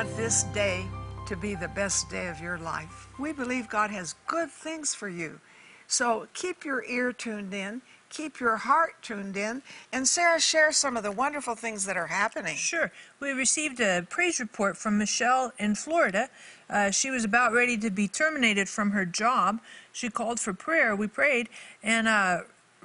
want this day to be the best day of your life. We believe God has good things for you. So keep your ear tuned in, keep your heart tuned in, and Sarah, share some of the wonderful things that are happening. Sure. We received a praise report from Michelle in Florida. Uh, she was about ready to be terminated from her job. She called for prayer. We prayed, and uh,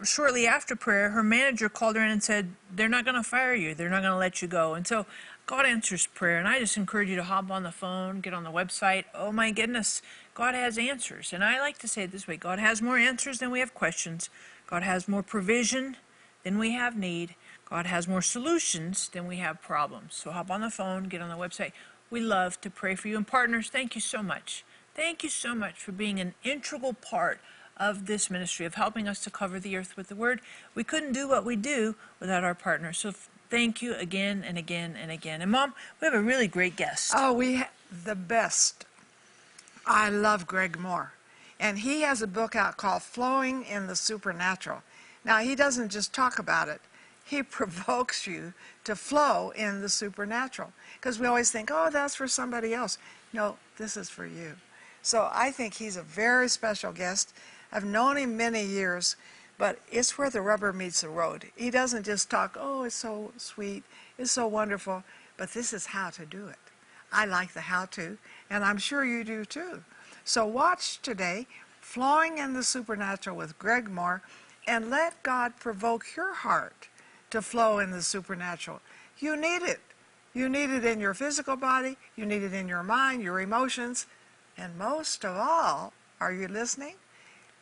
shortly after prayer, her manager called her in and said, They're not going to fire you. They're not going to let you go. And so God answers prayer. And I just encourage you to hop on the phone, get on the website. Oh my goodness, God has answers. And I like to say it this way God has more answers than we have questions, God has more provision than we have need. God has more solutions than we have problems. So hop on the phone, get on the website. We love to pray for you. And partners, thank you so much. Thank you so much for being an integral part of this ministry, of helping us to cover the earth with the word. We couldn't do what we do without our partners. So thank you again and again and again. And Mom, we have a really great guest. Oh, we ha- the best. I love Greg Mohr. And he has a book out called Flowing in the Supernatural. Now, he doesn't just talk about it, he provokes you to flow in the supernatural. Because we always think, oh, that's for somebody else. No, this is for you. So I think he's a very special guest. I've known him many years, but it's where the rubber meets the road. He doesn't just talk, oh, it's so sweet, it's so wonderful, but this is how to do it. I like the how to, and I'm sure you do too. So watch today, Flowing in the Supernatural with Greg Mohr, and let God provoke your heart to flow in the supernatural. You need it. You need it in your physical body, you need it in your mind, your emotions, and most of all, are you listening?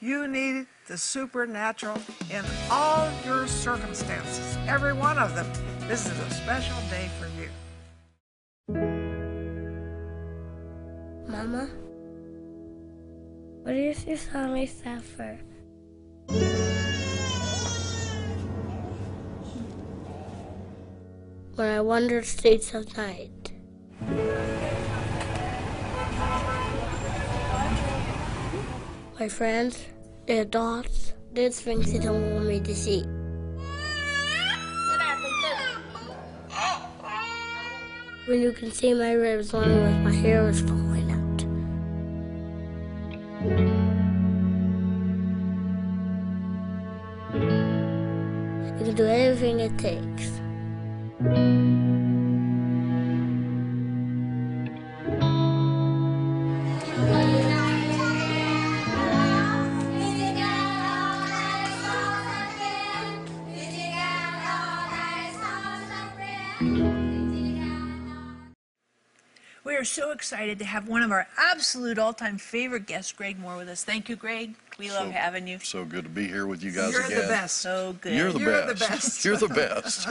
You need the supernatural in all your circumstances, every one of them. This is a special day for you. Mama, what is your song suffer? When I wander streets of night. My friends, there's things they don't want me to see. When you can see my ribs long as my hair is falling out. You can do everything it takes. Excited to have one of our absolute all time favorite guests, Greg Mohr, with us. Thank you, Greg. We love So- having you. So good to be here with you guys again. You're again. the best. So good. You're the You're the best. best. You're the best.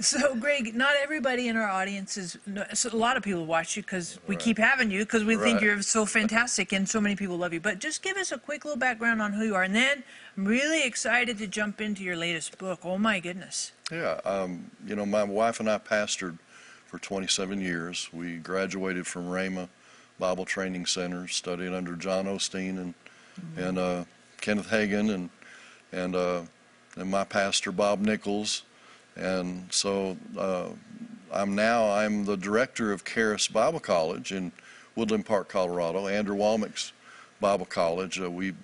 So, Greg, not everybody in our audience is. So a lot of people watch you because we keep having you because we think you're so fantastic and so many people love you. But just give us a quick little background on who you are, and then I'm really excited to jump into your latest book. Oh my goodness! yeah, um, you know, my wife and I pastored for 27 years. We graduated from Rhema Bible Training Center, studied under John Osteen and and uh, Kenneth Hagin and and uh, and my pastor Bob Nichols. And so uh, I'm now I'm the director of Charis Bible College in Woodland Park, Colorado. Andrew Wommack's Bible College. Uh, we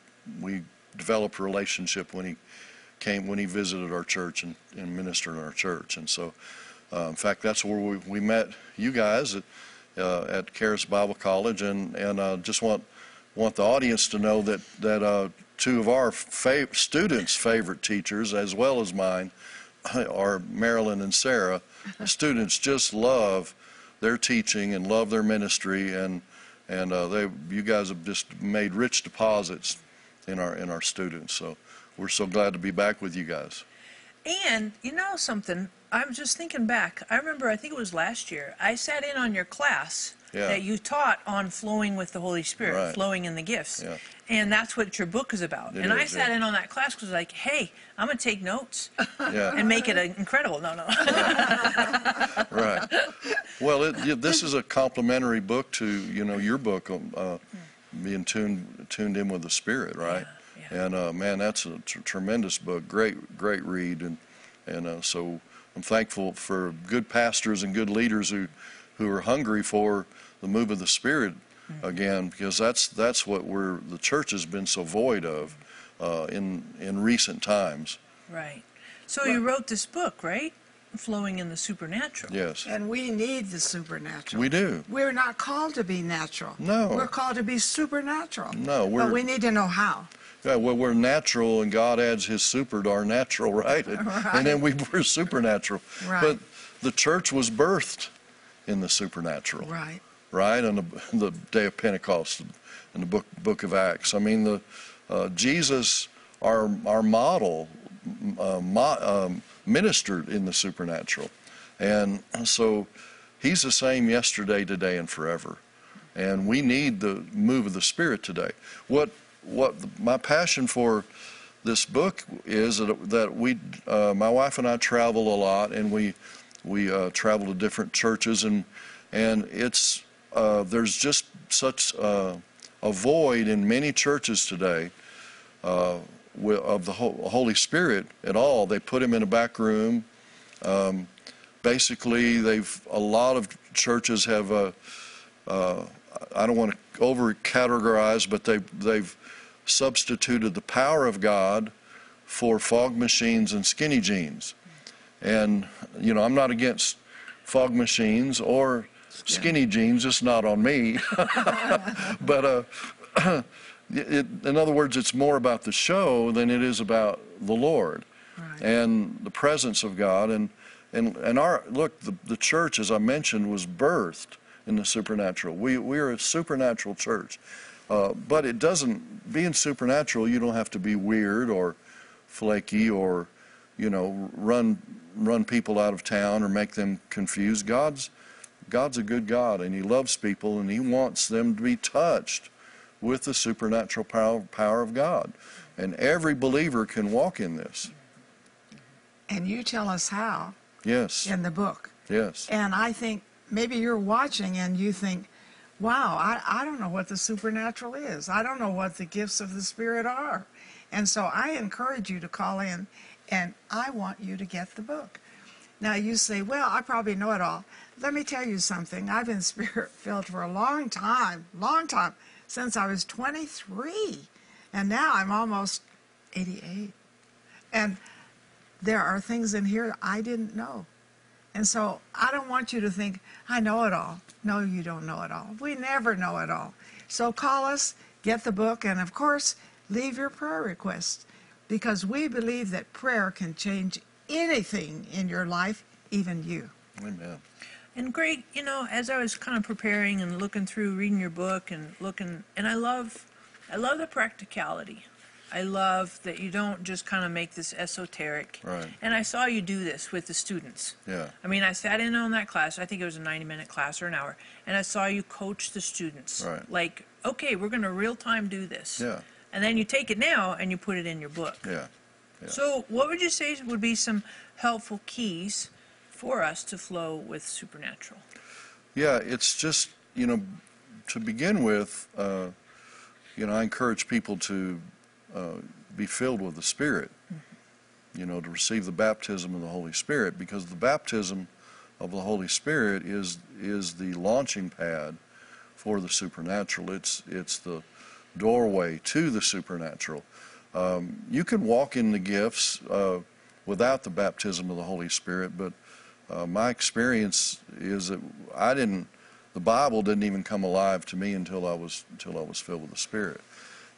we developed a relationship when he came when he visited our church and, and ministered in our church. And so, uh, in fact, that's where we, we met you guys at uh, at Charis Bible College. And and uh, just want want the audience to know that that uh, two of our fav- students' favorite teachers, as well as mine, are Marilyn and Sarah. The students just love their teaching and love their ministry, and and uh, they you guys have just made rich deposits in our in our students. So we're so glad to be back with you guys. And you know something? I'm just thinking back. I remember, I think it was last year. I sat in on your class Yeah. that you taught on flowing with the Holy Spirit, Right. flowing in the gifts. Yeah. And that's what your book is about. It and I sat yeah. in on that class because like, hey, I'm gonna take notes Yeah. and make it uh, incredible. No, no. right. Well, it, this is a complementary book to you know your book, um, uh, being tuned tuned in with the Spirit, right? Yeah, yeah. And uh, man, that's a tremendous book. Great, great read, and and uh, so I'm thankful for good pastors and good leaders who who are hungry for the move of the Spirit again, because that's that's what we're the church has been so void of uh, in in recent times. Right. So you wrote this book, right? Flowing in the supernatural. Yes, And we need the supernatural. we do. We're not called to be natural. No. We're called to be supernatural. No, we're- But we need to know how. Yeah, well, we're natural, and God adds His super to our natural, right? And, and then we, we're supernatural. Right. But the church was birthed in the supernatural. Right. right? On the, the day of Pentecost in the book, book of Acts. I mean, the, uh, Jesus, our, our model, uh, mo, um, ministered in the supernatural. And so he's the same yesterday, today, and forever. And we need the move of the Spirit today. What, what my passion for this book is that, that we, uh, my wife and I travel a lot, and we, we uh, travel to different churches, and, and it's, uh, there's just such a void in many churches today uh, of the Holy Spirit at all. They put him in a back room. Um, basically, they've a lot of churches have. Uh, I don't want to over categorize, but they they've substituted the power of God for fog machines and skinny jeans. And you know, I'm not against fog machines or skinny jeans, It's not on me. but uh, it, in other words, it's more about the show than it is about the Lord Right. and the presence of God. And and and our look, the, the church, as I mentioned, was birthed in the supernatural. We we are a supernatural church, uh, but it doesn't. Being supernatural, you don't have to be weird or flaky or you know run run people out of town or make them confused. God's God's a good God and He loves people and He wants them to be touched with the supernatural power, power of God. And every believer can walk in this. And you tell us how Yes. in the book. Yes. And I think maybe you're watching and you think, wow, I, I don't know what the supernatural is. I don't know what the gifts of the Spirit are. And so I encourage you to call in and I want you to get the book. Now you say, well, I probably know it all. Let me tell you something. I've been spirit filled for a long time, long time, since I was 23. And now I'm almost 88. And there are things in here I didn't know. And so I don't want you to think, I know it all. No, you don't know it all. We never know it all. So call us, get the book, and of course, leave your prayer requests because we believe that prayer can change anything in your life, even you. Amen. And Greg, you know, as I was kind of preparing and looking through, reading your book and looking, and I love, I love the practicality. I love that you don't just kind of make this esoteric. Right. And I saw you do this with the students. Yeah. I mean, I sat in on that class. I think it was a 90 minute class or an hour. And I saw you coach the students. Right. Like, okay, we're going to real time do this. Yeah. And then you take it now and you put it in your book. Yeah. Yeah. So, what would you say would be some helpful keys for us to flow with supernatural? Yeah, it's just, you know, to begin with, uh, you know, I encourage people to uh, be filled with the Spirit, you know, to receive the baptism of the Holy Spirit, because the baptism of the Holy Spirit is is the launching pad for the supernatural. It's it's the doorway to the supernatural. Um, you can walk in the gifts uh, without the baptism of the Holy Spirit, but uh, my experience is that I didn't. The Bible didn't even come alive to me until I was until I was filled with the Spirit,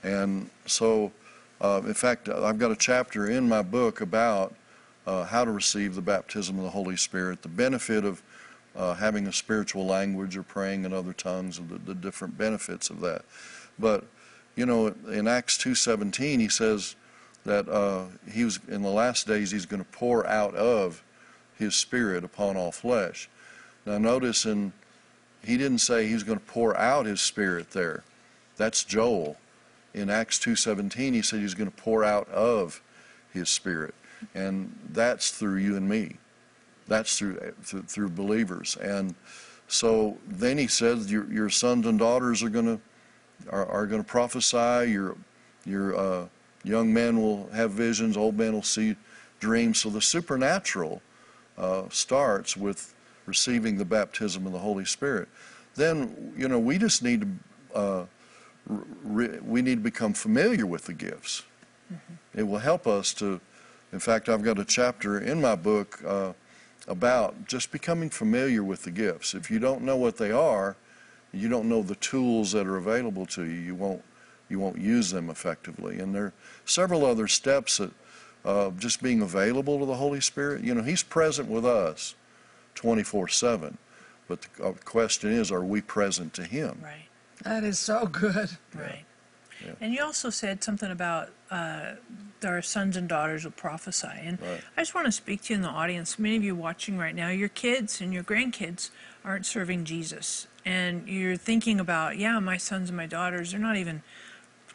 and so, uh, in fact, I've got a chapter in my book about uh, how to receive the baptism of the Holy Spirit, the benefit of uh, having a spiritual language or praying in other tongues, the, the different benefits of that. But you know, in Acts two seventeen, he says that uh, he was in the last days he's going to pour out of his spirit upon all flesh. Now notice in he didn't say he's going to pour out his spirit there. That's Joel. In Acts 2:17 he said he's going to pour out of his spirit. And that's through you and me. That's through through, believers. And so then he says your your sons and daughters are going to are, are going to prophesy, your your uh, young men will have visions, old men will see dreams. So the supernatural uh, starts with receiving the baptism of the Holy Spirit, then you know we just need to uh, we need to become familiar with the gifts. It will help us to. In fact, I've got a chapter in my book uh, about just becoming familiar with the gifts. If you don't know what they are, you don't know the tools that are available to you. You won't you won't use them effectively. And there are several other steps that uh, just being available to the Holy Spirit. You know, He's present with us 24 7. But the uh, question is, are we present to Him? Right. That is so good. Right. Yeah. And you also said something about uh, our sons and daughters will prophesy. And Right. I just want to speak to you in the audience. Many of you watching right now, your kids and your grandkids aren't serving Jesus. And you're thinking about, yeah, my sons and my daughters, they're not even,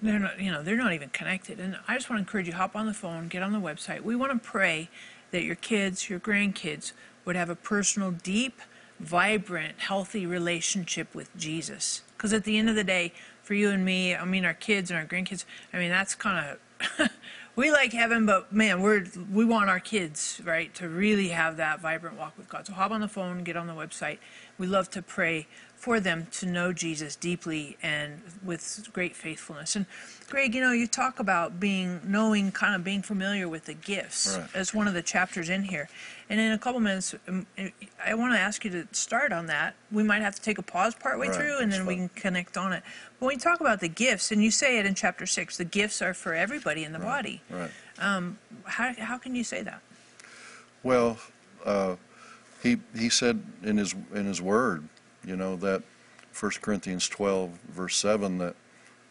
they're not, you know, they're not even connected. And I just want to encourage you, hop on the phone, get on the website. We want to pray that your kids, your grandkids, would have a personal, deep, vibrant, healthy relationship with Jesus. Because at the end of the day, for you and me, I mean, our kids and our grandkids, I mean, that's kind of, we like heaven, but man, we're, we want our kids, right, to really have that vibrant walk with God. So hop on the phone, get on the website. We love to pray for them to know Jesus deeply and with great faithfulness. And Greg, you know, you talk about being, knowing, kind of being familiar with the gifts Right. as one of the chapters in here. And in a couple minutes, um, I want to ask you to start on that. We might have to take a pause partway Right, through, and that's then we can connect on it. But when you talk about the gifts, and you say it in chapter six, the gifts are for everybody in the body. Right. How, how can you say that? Well, uh, he he said in his in his word, you know that 1 Corinthians 12 verse 7 that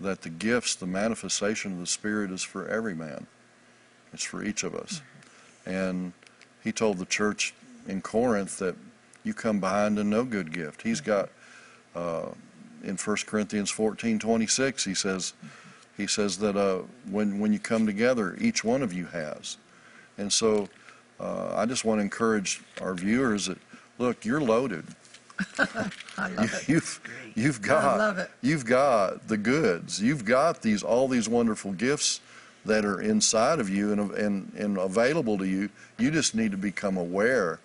that the gifts, the manifestation of the Spirit is for every man. It's for each of us. And he told the church in Corinth that you come behind in no good gift. He's got uh, in 1 Corinthians 14, 26, he says he says that uh, when when you come together, each one of you has. And so uh, I just want to encourage our viewers that look, you're loaded. I love it. You've you've got love it. you've got the goods. You've got these all these wonderful gifts that are inside of you and and and available to you. You just need to become aware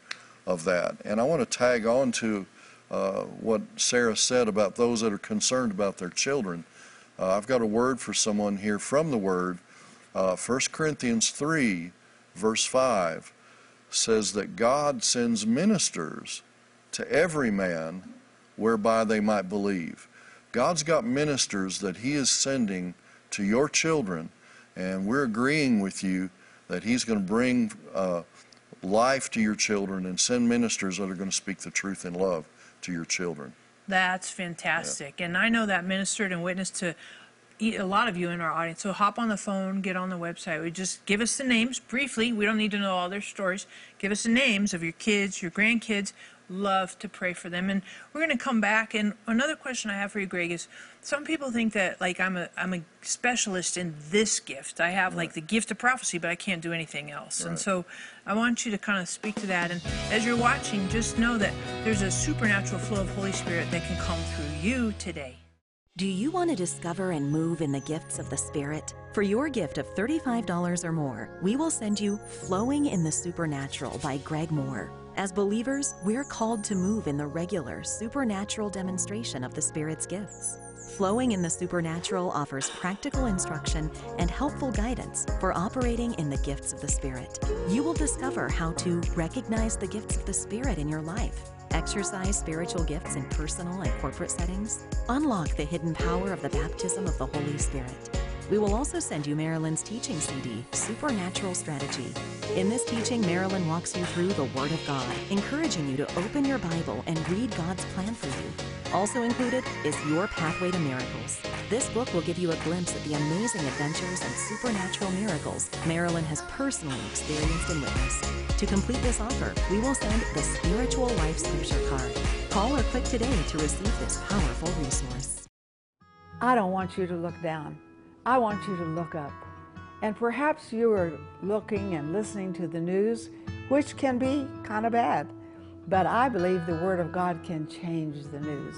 of that. And I want to tag on to uh, what Sarah said about those that are concerned about their children. Uh, I've got a word for someone here from the Word. Uh, 1 Corinthians 3, verse 5 says that God sends ministers to every man whereby they might believe. God's got ministers that He is sending to your children, and we're agreeing with you that He's going to bring uh, life to your children and send ministers that are going to speak the truth in love to your children. That's fantastic. And I know that ministered and witnessed to a lot of you in our audience. So hop on the phone, get on the website. We just give us the names briefly. We don't need to know all their stories. Give us the names of your kids, your grandkids. Love to pray for them. And we're going to come back. And another question I have for you, Greg, is some people think that like I'm a I'm a specialist in this gift. I have like the gift of prophecy, but I can't do anything else. And so I want you to kind of speak to that. And as you're watching, just know that there's a supernatural flow of Holy Spirit that can come through you today. Do you want to discover and move in the gifts of the Spirit? For your gift of $35 or more, we will send you Flowing in the Supernatural by Greg Mohr. As believers, we're called to move in the regular, supernatural demonstration of the Spirit's gifts. Flowing in the Supernatural offers practical instruction and helpful guidance for operating in the gifts of the Spirit. You will discover how to recognize the gifts of the Spirit in your life exercise spiritual gifts in personal and corporate settings, unlock the hidden power of the baptism of the Holy Spirit. We will also send you Marilyn's teaching CD, Supernatural Strategy. In this teaching, Marilyn walks you through the Word of God, encouraging you to open your Bible and read God's plan for you. Also included is Your Pathway to Miracles. This book will give you a glimpse at the amazing adventures and supernatural miracles Marilyn has personally experienced and witnessed. To complete this offer, we will send the Spiritual Life Scripture Card. Call or click today to receive this powerful resource. I don't want you to look down. I want you to look up. And perhaps you are looking and listening to the news, which can be kind of bad. But I believe the Word of God can change the news.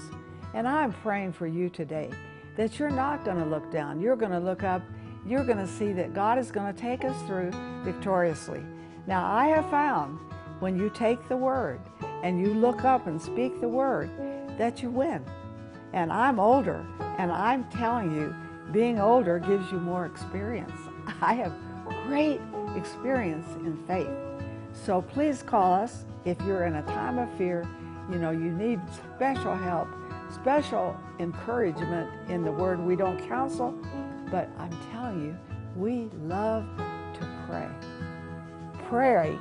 And I'm praying for you today that you're not going to look down. You're going to look up. You're going to see that God is going to take us through victoriously. Now, I have found when you take the Word and you look up and speak the word, that you win. And I'm older, and I'm telling you, being older gives you more experience. I have great experience in faith. So please call us if you're in a time of fear, you know, you need special help, special encouragement in the word. We don't counsel, but I'm telling you, we love to pray. Praying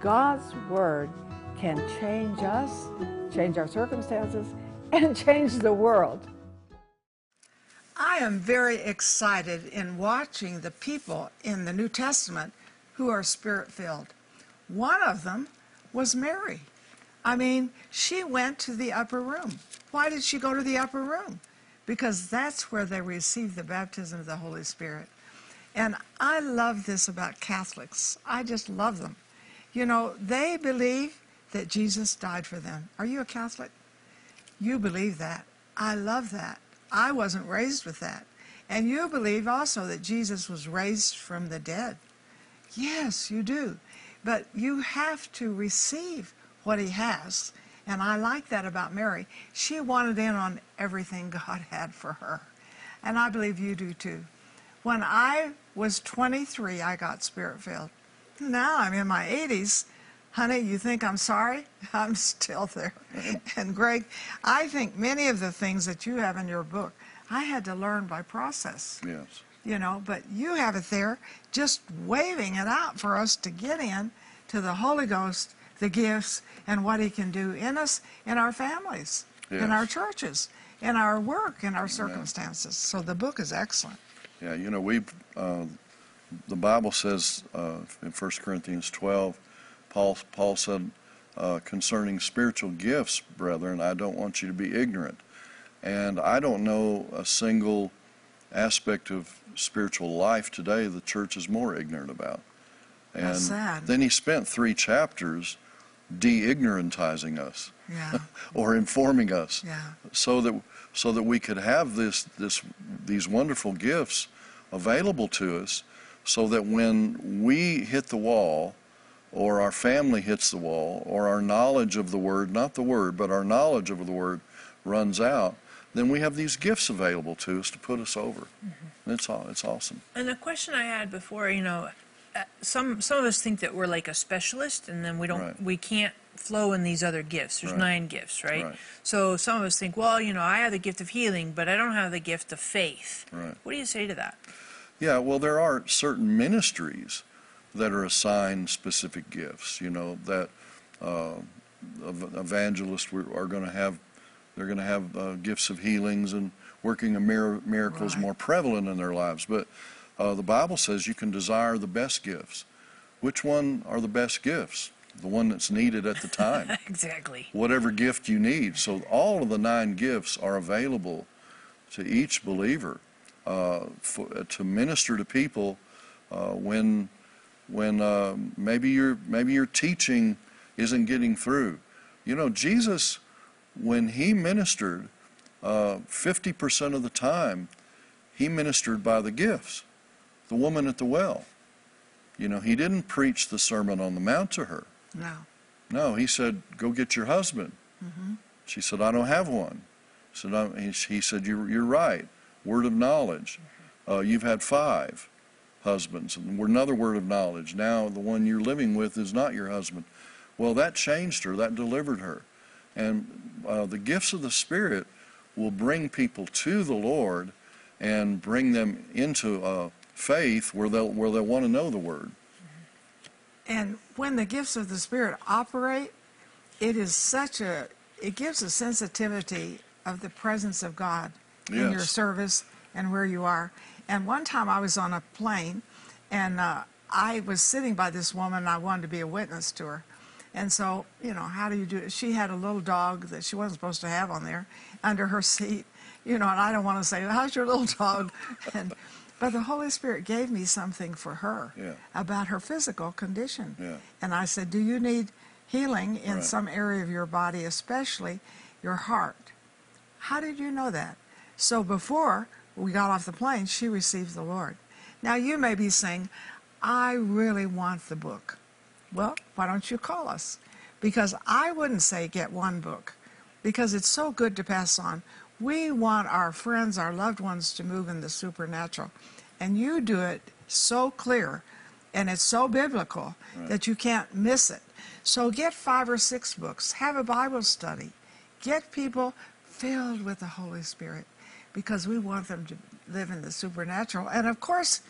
God's word can change us, change our circumstances, and change the world. I am very excited in watching the people in the New Testament who are spirit filled. One of them was Mary. I mean, she went to the upper room. Why did she go to the upper room? Because that's where they received the baptism of the Holy Spirit. And I love this about Catholics. I just love them. You know, they believe that Jesus died for them. Are you a Catholic? You believe that. I love that. I wasn't raised with that. And you believe also that Jesus was raised from the dead. Yes, you do. But you have to receive what he has. And I like that about Mary. She wanted in on everything God had for her. And I believe you do too. When I was 23, I got spirit filled. Now I'm in my 80s. Honey, you think I'm sorry? I'm still there. And Greg, I think many of the things that you have in your book, I had to learn by process. Yes. You know, but you have it there just waving it out for us to get in to the Holy Ghost, the gifts, and what He can do in us, in our families, in our churches, in our work, in our circumstances. So the book is excellent. Yeah, you know, we uh, the Bible says uh, in 1 Corinthians 12, Paul Paul said uh, concerning spiritual gifts, brethren, I don't want you to be ignorant. And I don't know a single aspect of spiritual life today the church is more ignorant about. And That's sad. then he spent three chapters de-ignorantizing us Yeah, or informing us yeah. so that so that we could have this this these wonderful gifts available to us so that when we hit the wall or our family hits the wall or our knowledge of the word not the word but our knowledge of the word runs out then we have these gifts available to us to put us over and it's all it's awesome And the question I had before, you know, uh, some some of us think that we're like a specialist, and then we don't, Right. we can't flow in these other gifts. There's Right. nine gifts, right? Right. So some of us think, well, you know, I have the gift of healing, but I don't have the gift of faith. Right. What do you say to that? Yeah, well, there are certain ministries that are assigned specific gifts. You know that uh, evangelists are going to have, they're going to have uh, gifts of healings and working of mir- miracles Right. more prevalent in their lives. But uh, the Bible says you can desire the best gifts. Which one are the best gifts? The one that's needed at the time exactly. whatever gift you need. So all of the nine gifts are available to each believer uh, for, uh, to minister to people uh, when when uh, maybe your maybe your teaching isn't getting through. You know, Jesus, when he ministered, uh, fifty percent of the time, he ministered by the gifts. The woman at the well. You know, he didn't preach the Sermon on the Mount to her. No. No, he said, go get your husband. Mm-hmm. She said, I don't have one. He said, he, he said, you're, you're right. Word of knowledge. Uh, you've had five husbands. And another word of knowledge. Now the one you're living with is not your husband. Well, that changed her. That delivered her. And uh, the gifts of the Spirit will bring people to the Lord and bring them into uh, faith where they'll, where they'll want to know the Word. And when the gifts of the Spirit operate, it is such a, it gives a sensitivity of the presence of God in your service and where you are. And one time I was on a plane and uh, I was sitting by this woman and I wanted to be a witness to her. And so, you know, how do you do it? She had a little dog that she wasn't supposed to have on there under her seat, you know, and I don't want to say, How's your little dog? And, but the Holy Spirit gave me something for her Yeah. about her physical condition. Yeah. And I said, Do you need healing in Right. some area of your body, especially your heart? How did you know that? So before we got off the plane, she received the Lord. Now you may be saying, I really want the book. Well, why don't you call us? because I wouldn't say get one book because it's so good to pass on. We want our friends, our loved ones to move in the supernatural. And you do it so clear and it's so biblical that you can't miss it. So get five or six books, have a Bible study, get people filled with the Holy Spirit because we want them to live in the supernatural. And of course,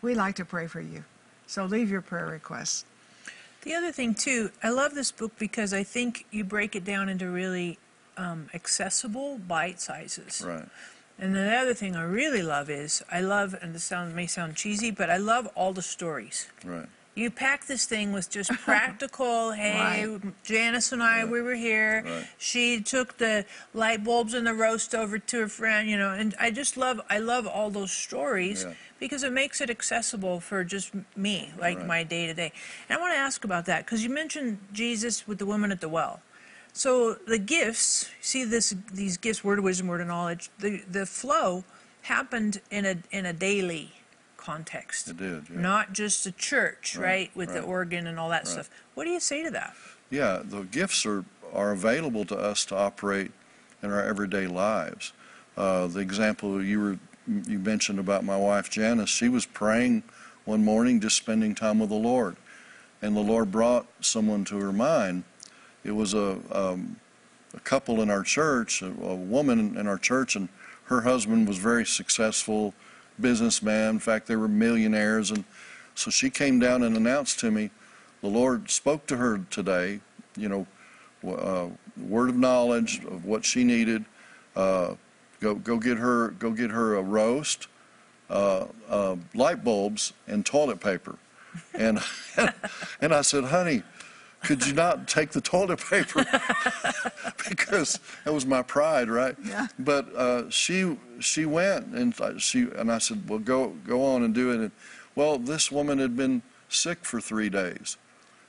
we like to pray for you. So leave your prayer requests. The other thing too, I love this book because I think you break it down into really um, accessible bite sizes. Right. And the other thing I really love is I love, and this sound may sound cheesy, but I love all the stories. Right. You pack this thing with just practical. hey, Right. Janice and I, we were here. Right. She took the light bulbs and the roast over to her friend, you know. And I just love, I love all those stories Yeah. because it makes it accessible for just me, like Right. my day to day. And I want to ask about that because you mentioned Jesus with the woman at the well. So the gifts, see this, these gifts, word of wisdom, word of knowledge. The the flow happened in a in a daily context. It did, yeah. Not just a church, right, Right, with the organ and all that Right. stuff. What do you say to that? Yeah, the gifts are, are available to us to operate in our everyday lives. Uh, the example you were you mentioned about my wife Janice, she was praying one morning, just spending time with the Lord, and the Lord brought someone to her mind. It was a um, a couple in our church, a, a woman in our church, and her husband was very successful businessman. In fact, they were millionaires, and so she came down and announced to me, the Lord spoke to her today. You know, uh, word of knowledge of what she needed. Uh, go go get her go get her a roast, uh, uh, light bulbs, and toilet paper. And and I said, honey, could you not take the toilet paper? because that was my pride, right? Yeah. But uh, she she went and I- she and I said, well, go go on and do it. And, well, this woman had been sick for three days,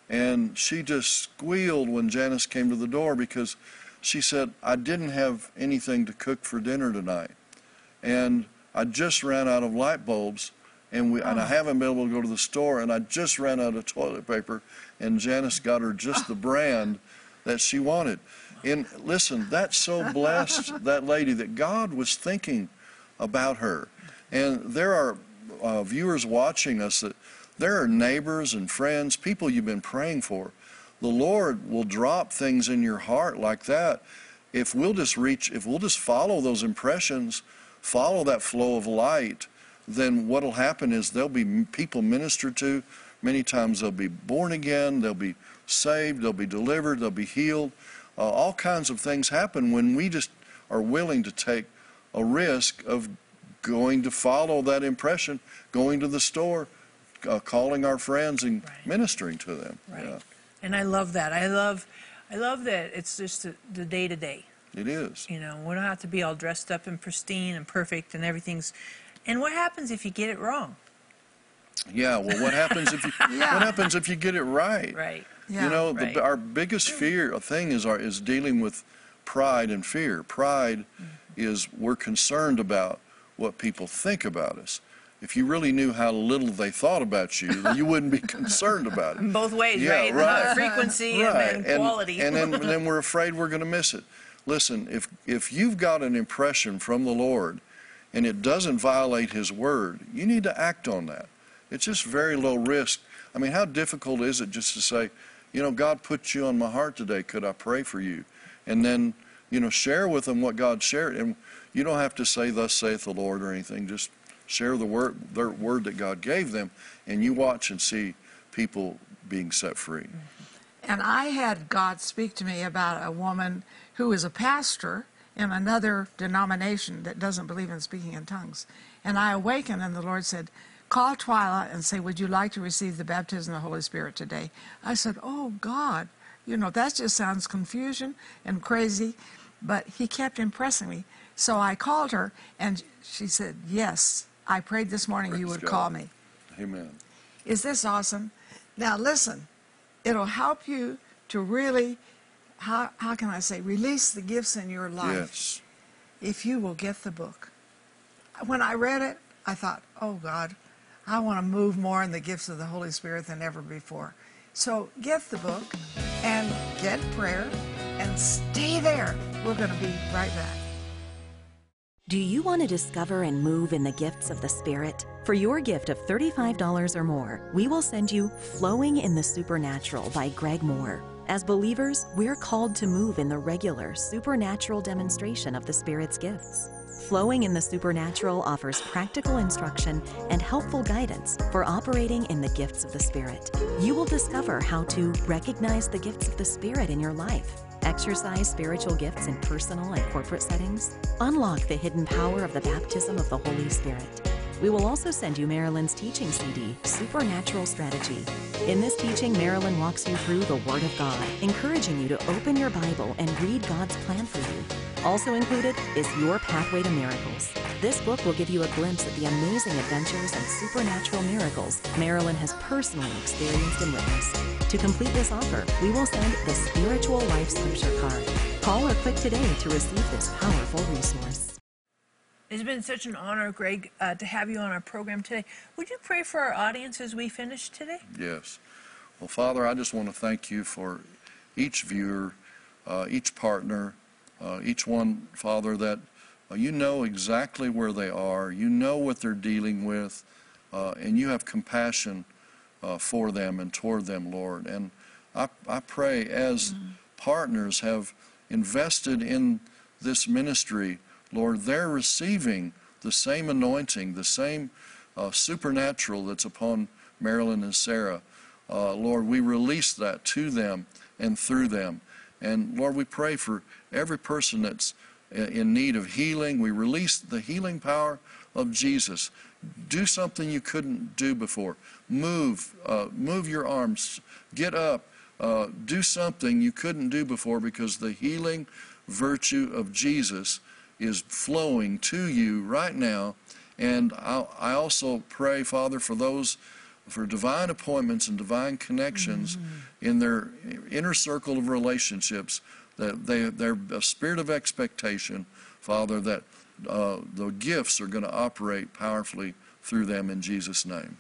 and she just squealed when Janice came to the door because she said, I didn't have anything to cook for dinner tonight, and I just ran out of light bulbs. And, we, and I haven't been able to go to the store, and I just ran out of toilet paper, and Janice got her just the brand that she wanted. And listen, that's so blessed, that lady, that God was thinking about her. And there are uh, viewers watching us that there are neighbors and friends, people you've been praying for. The Lord will drop things in your heart like that if we'll just reach, if we'll just follow those impressions, follow that flow of light, then what'll happen is there'll be people ministered to. Many times they'll be born again, they'll be saved, they'll be delivered, they'll be healed. Uh, all kinds of things happen when we just are willing to take a risk of going to follow that impression, going to the store, uh, calling our friends and Right. ministering to them. Right. Yeah, And I love that. I love, I love that it's just the, the day to day. it is. You know, we don't have to be all dressed up and pristine and perfect and everything's. And what happens if you get it wrong? Yeah. Well, what happens if you Yeah. what happens if you get it right? Right. Yeah. you know, Right. the, our biggest fear thing is our is dealing with pride and fear. Pride Mm-hmm. is we're concerned about what people think about us. If you really knew how little they thought about you, you wouldn't be concerned about it. Both ways, Yeah, right? right. Not frequency right. and, and quality. And, then, then we're afraid we're going to miss it. Listen, if if you've got an impression from the Lord and it doesn't violate His word, you need to act on that. It's just very low risk. I mean, how difficult is it just to say, you know, God put you on my heart today. Could I pray for you? And then, you know, share with them what God shared. And you don't have to say, "Thus saith the Lord" or anything. Just share the word, the word that God gave them, and you watch and see people being set free. And I had God speak to me about a woman who is a pastor in another denomination that doesn't believe in speaking in tongues. And I awakened, and the Lord said, Call Twyla and say, Would you like to receive the baptism of the Holy Spirit today? I said, Oh, God. You know, that just sounds confusion and crazy. But He kept impressing me. So I called her, and she said, Yes, I prayed this morning you would God. call me. Amen. Is this awesome? Now, listen, it'll help you to really, how, how can I say, release the gifts in your life Yes. if you will get the book. When I read it, I thought, oh God, I want to move more in the gifts of the Holy Spirit than ever before. So get the book and get prayer and stay there. We're going to be right back. Do you want to discover and move in the gifts of the Spirit? For your gift of $35 or more, we will send you Flowing in the Supernatural by Greg Mohr. As believers, we're called to move in the regular, supernatural demonstration of the Spirit's gifts. Flowing in the Supernatural offers practical instruction and helpful guidance for operating in the gifts of the Spirit. You will discover how to recognize the gifts of the Spirit in your life, exercise spiritual gifts in personal and corporate settings, unlock the hidden power of the baptism of the Holy Spirit. We will also send you Marilyn's teaching CD, Supernatural Strategy. In this teaching, Marilyn walks you through the Word of God, encouraging you to open your Bible and read God's plan for you. Also included is Your Pathway to Miracles. This book will give you a glimpse at the amazing adventures and supernatural miracles Marilyn has personally experienced and witnessed. To complete this offer, we will send the Spiritual Life Scripture Card. Call or click today to receive this powerful resource. It's been such an honor, Greg, uh, to have you on our program today. Would you pray for our audience as we finish today? Yes. Well, Father, I just want to thank you for each viewer, uh, each partner, uh, each one, Father, that uh, you know exactly where they are. You know what they're dealing with, uh, and you have compassion uh, for them and toward them, Lord. And I, I pray as partners have invested in this ministry, Lord, they're receiving the same anointing, the same uh, supernatural that's upon Marilyn and Sarah. Uh, Lord, we release that to them and through them. And Lord, we pray for every person that's in need of healing. We release the healing power of Jesus. Do something you couldn't do before. Move, uh, move your arms. Get up. Uh, do something you couldn't do before because the healing virtue of Jesus is flowing to you right now. And I, I also pray, Father, for those for divine appointments and divine connections in their inner circle of relationships. That they, they're a spirit of expectation, Father, that uh, the gifts are going to operate powerfully through them in Jesus' name.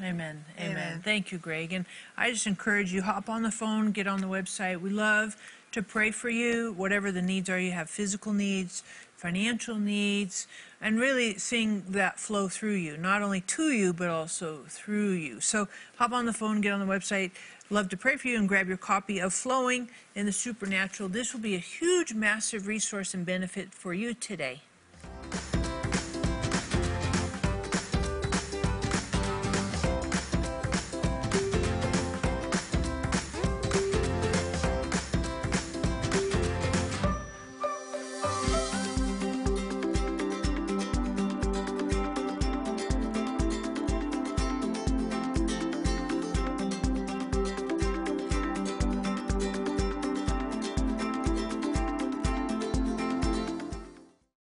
Amen. Amen. Amen. Thank you, Greg. And I just encourage you hop on the phone, get on the website. We love to pray for you, whatever the needs are. You have physical needs, financial needs, and really seeing that flow through you, not only to you, but also through you. So hop on the phone, get on the website. Love to pray for you and grab your copy of Flowing in the Supernatural. This will be a huge, massive resource and benefit for you today.